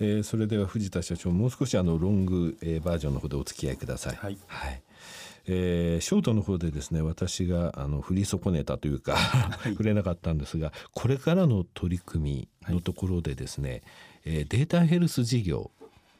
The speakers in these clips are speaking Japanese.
えー、それでは藤田社長もう少しあのロング、えー、バージョンの方でお付き合いください。はい、はい。えー、ショートの方でですね私があの振り損ねたというかはい、触れなかったんですがこれからの取り組みのところでですね、はい、えー、データヘルス事業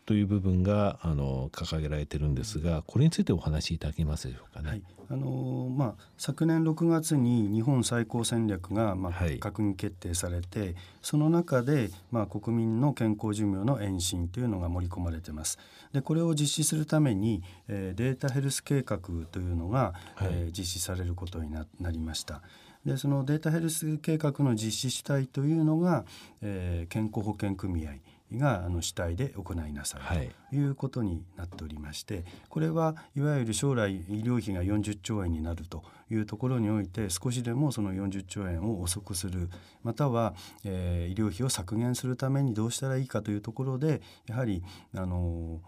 という部分があの掲げられてるんですがこれについてお話しいただけますでしょうかね。はいあのまあ、昨年6月に日本最高戦略が、まあ、閣議決定されて、はい、その中で、まあ、国民の健康寿命の延伸というのが盛り込まれてます。でこれを実施するために、えー、データヘルス計画というのが、はい、えー、実施されることにななりました。でそのデータヘルス計画の実施主体というのが、えー、健康保険組合があの主体で行いなさいとい。うことになっておりまして、はい、これはいわゆる将来医療費が40兆円になるというところにおいて少しでもその40兆円を遅くするまたは、えー、医療費を削減するためにどうしたらいいかというところでやはりあの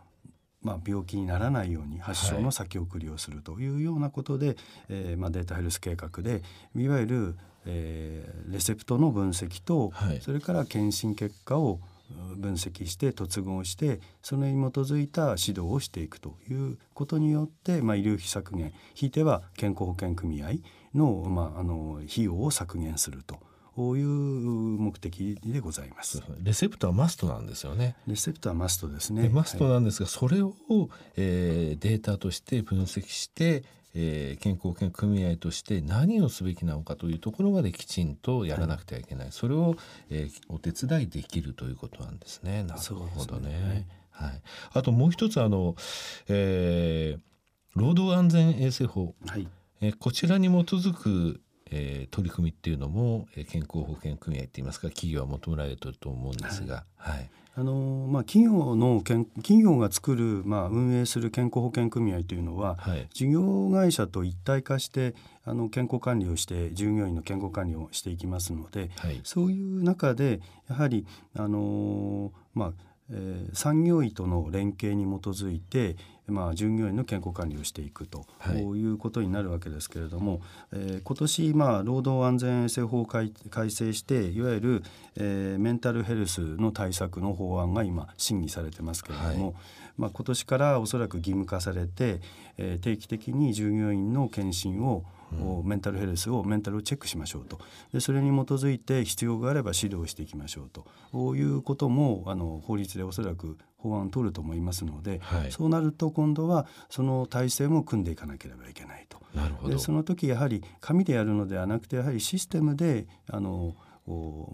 まあ、病気にならないように発症の先送りをするというようなことで、はい、えー、まあ、データヘルス計画でいわゆる、えー、レセプトの分析と、はい、それから検診結果を分析して突合してそれに基づいた指導をしていくということによって、まあ、医療費削減ひいては健康保険組合の,、まあ、あの費用を削減すると。こういう目的でございます。レセプトはマストなんですよね。レセプトはマストですね。マストなんですが、はい、それを、えー、データとして分析して、えー、健康保険組合として何をすべきなのかというところまできちんとやらなくてはいけない、はい、それを、えー、お手伝いできるということなんですね。なるほどね。はい、あともう一つあの、えー、労働安全衛生法、はい、えー、こちらに基づくえー、取り組みっていうのも、えー、健康保険組合っていいますか企業は求められてると思うんですが、はい、はいあのまあ、企業の企業が作る、まあ、運営する健康保険組合というのは、はい、事業会社と一体化してあの健康管理をして従業員の健康管理をしていきますので、はい、そういう中でやはりあの、まあえー、産業医との連携に基づいて、まあ、従業員の健康管理をしていくと、はい、いうことになるわけですけれども、えー、今年、まあ、労働安全衛生法を改正していわゆる、えー、メンタルヘルスの対策の法案が今審議されてますけれども、はい、まあ、今年からおそらく義務化されて、えー、定期的に従業員の検診をうん、メンタルヘルスをメンタルをチェックしましょうと。でそれに基づいて必要があれば指導していきましょうと。こういうこともあの法律でおそらく法案を取ると思いますので、はい、そうなると今度はその体制も組んでいかなければいけないと。なるほど。でその時やはり紙でやるのではなくてやはりシステムであの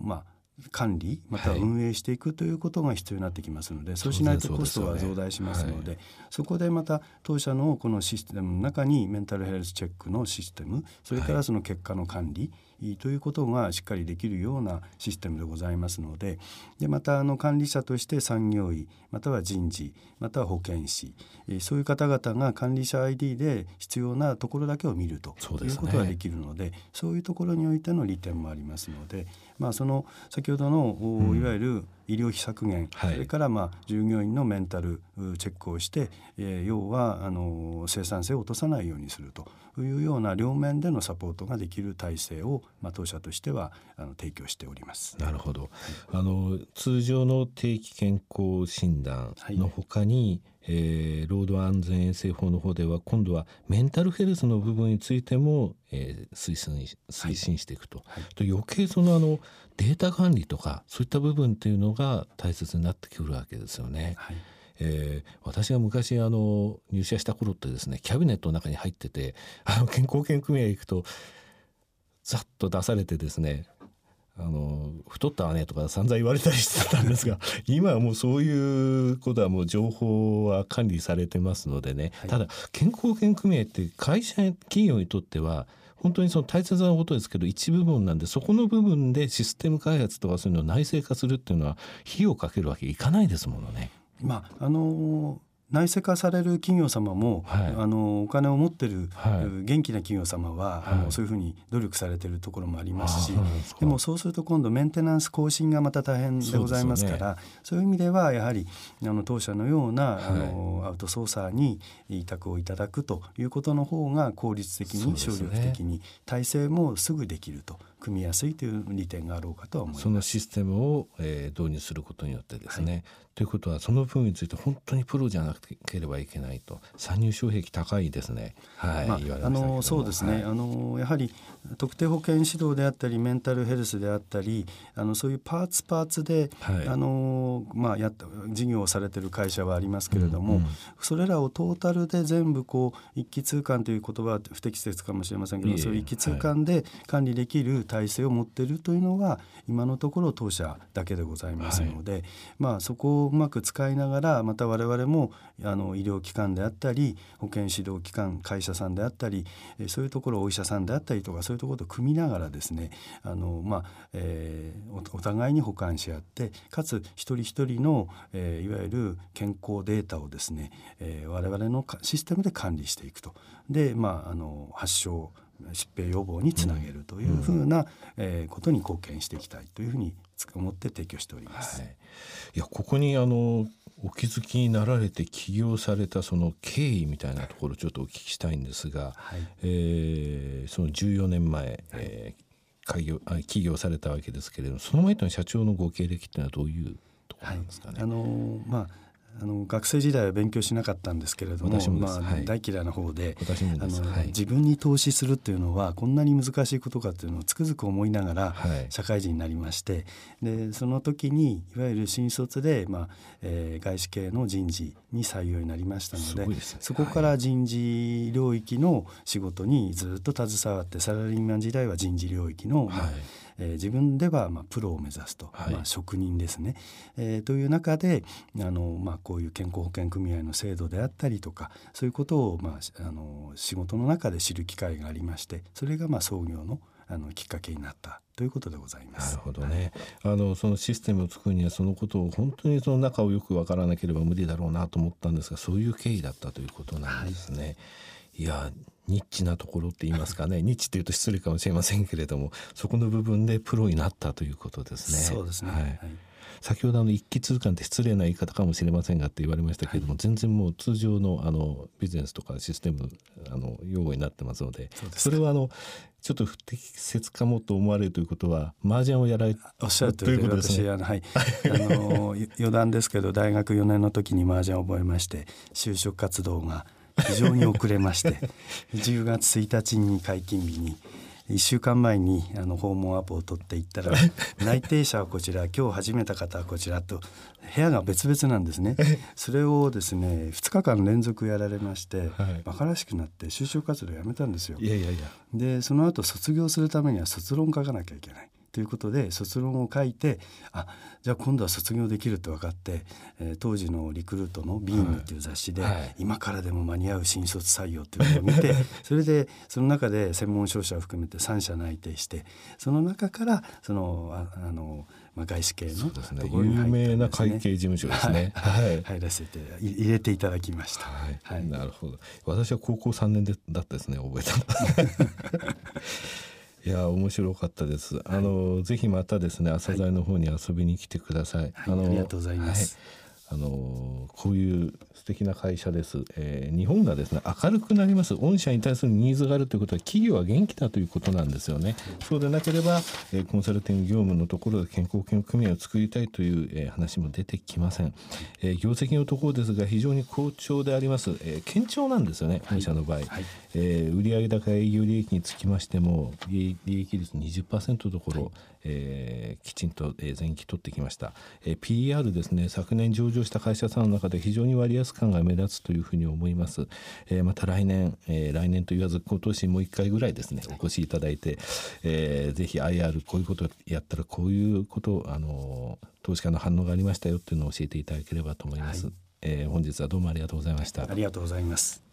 まあ管理または運営していくということが必要になってきますので、はい、そうしないとコストは増大しますので、ねはい、そこでまた当社のこのシステムの中にメンタルヘルスチェックのシステムそれからその結果の管理、ということがしっかりできるようなシステムでございますのででまたあの管理者として産業医または人事または保健師そういう方々が管理者 ID で必要なところだけを見るということができるのでそういうところにおいての利点もありますので、まあ、その先ほどのいわゆる医療費削減、はい、それからまあ従業員のメンタルチェックをして、えー、要はあの生産性を落とさないようにするというような両面でのサポートができる体制を、まあ、当社としてはあの提供しております。なるほど、あの通常の定期健康診断のほかに、はい。えー、労働安全衛生法の方では今度はメンタルヘルスの部分についても、えー、推進推進していくと。はい、と余計そのあのデータ管理とかそういった部分っていうのが大切になってくるわけですよね。はい。えー、私が昔あの入社した頃ってですねキャビネットの中に入っててあの健康保険組合行くとざっと出されてですねあの太ったわねとか散々言われたりしてたんですが 今はもうそういうことはもう情報は管理されてますのでね、はい、ただ健康保険組合って会社企業にとっては本当にその大切なことですけど一部分なんでそこの部分でシステム開発とかそういうのを内製化するっていうのは費用をかけるわけいかないですものね。まああの内製化される企業様も、はい、あのお金を持ってる、はい、元気な企業様は、はい、あのそういうふうに努力されてるところもありますしでもそうすると今度メンテナンス更新がまた大変でございますからそう、ね,、いう意味ではやはりあの当社のような、あのアウトソーサーに委託をいただくということの方が効率的に、省力的に体制もすぐできると組みやすいという利点があろうかと思います。そのシステムを、えー、導入することによってですね、はい、ということはその部分について本当にプロじゃなければいけないと。参入障壁高いですね。はい、まあ、あのそうですね、はい、あのやはり特定保健指導であったりメンタルヘルスであったりあのそういうパーツパーツで、はい、あのまあ、やった事業をされてる会社はありますけれども、うんうん、それらをトータルで全部こう一気通貫という言葉は不適切かもしれませんけどそういう一気通貫で管理できる体制を持っているというのは、今のところ当社だけでございますので、はい、まあ、そこをうまく使いながらまた我々もあの医療機関であったり保健指導機関会社さんであったりそういうところお医者さんであったりとかそういうところと組みながらですねあの、まあえー、お互いに補完し合ってかつ一人一人の、えー、いわゆる健康データをですね、えー、我々のシステムで管理していくと。で、まあ、あの発症疾病予防につなげるというふうな、うん、えー、ことに貢献していきたいというふうに思って提供しております。はい、いやここにあのお気づきになられて起業されたその経緯みたいなところちょっとお聞きしたいんですが、はい、えー、その14年前、はい、えー、開業あ起業されたわけですけれどもその前との社長のご経歴っていうのはどういうところなんですかね？はい、あのまああの学生時代は勉強しなかったんですけれどもまあ、はい、大嫌いな方であの、はい、自分に投資するっていうのはこんなに難しいことかっていうのをつくづく思いながら社会人になりまして、でその時にいわゆる新卒で、まあえー、外資系の人事に採用になりましたので、ね、そこから人事領域の仕事にずっと携わってサラリーマン時代は人事領域の、まあえー、自分ではまあプロを目指すと、はい、まあ、職人ですね、えー、という中であの、まあ、こういう健康保険組合の制度であったりとかそういうことを、まあ、あの仕事の中で知る機会がありましてそれがまあ創業のあのきっかけになったということでございます。なるほどね。はい、あのそのシステムを作るにはそのことを本当にその中をよくわからなければ無理だろうなと思ったんですが、そういう経緯だったということなんですね。はい、いやニッチなところって言いますかね。ニッチっていうと失礼かもしれませんけれどもそこの部分でプロになったということですね。そうですね、はい、先ほどあの一気通貫って失礼な言い方かもしれませんがって言われましたけれども、はい、全然もう通常のあのビジネスとかシステムあの用語になってますのでそれはあのちょっと不適切かもと思われるということは麻雀をやられおっしゃるということですね。あのはい、あの余談ですけど大学4年の時に麻雀を覚えまして就職活動が非常に遅れまして 10月1日に解禁日に1週間前にあの訪問アポを取っていったら 内定者はこちら今日始めた方はこちらと部屋が別々なんですねそれをですね2日間連続やられまして、はい、馬鹿らしくなって就職活動やめたんですよ。でその後卒業するためには卒論書かなきゃいけない。ということで卒論を書いてあじゃあ今度は卒業できるって分かって、えー、当時のリクルートの「ビームっていう雑誌で、はい、今からでも間に合う新卒採用っていうのを見て それでその中で専門商社を含めて3社内定してその中からそのああのまあ、外資系のね、有名な会計事務所ですね。はい、入らせて入れていただきました。はい、はい、なるほど。私は高校3年でだったですね、覚えた いや面白かったです。あの、ぜひまたですね朝材の方に遊びに来てください。あのありがとうございます。あのこういう素敵な会社です、えー、日本がですね明るくなります。御社に対するニーズがあるということは企業は元気だということなんですよね、そうでなければ、えー、コンサルティング業務のところで健康保険組合を作りたいという、えー、話も出てきません、えー、業績のところですが非常に好調であります、えー、堅調なんですよね御社の場合、はい。はい、えー、売上高営業利益につきましても利益率20%どころ、はい。えー、きちんと、えー、前期取ってきました、えー、PR ですね。昨年上場した会社さんの中で非常に割安感が目立つというふうに思います、えー、また来年、えー、来年と言わず今年もう一回ぐらいですね。お越しいただいて、えー、ぜひ IR こういうことやったらこういうことあの投資家の反応がありましたよっていうのを教えていただければと思います、はい、えー、本日はどうもありがとうございました。ありがとうございます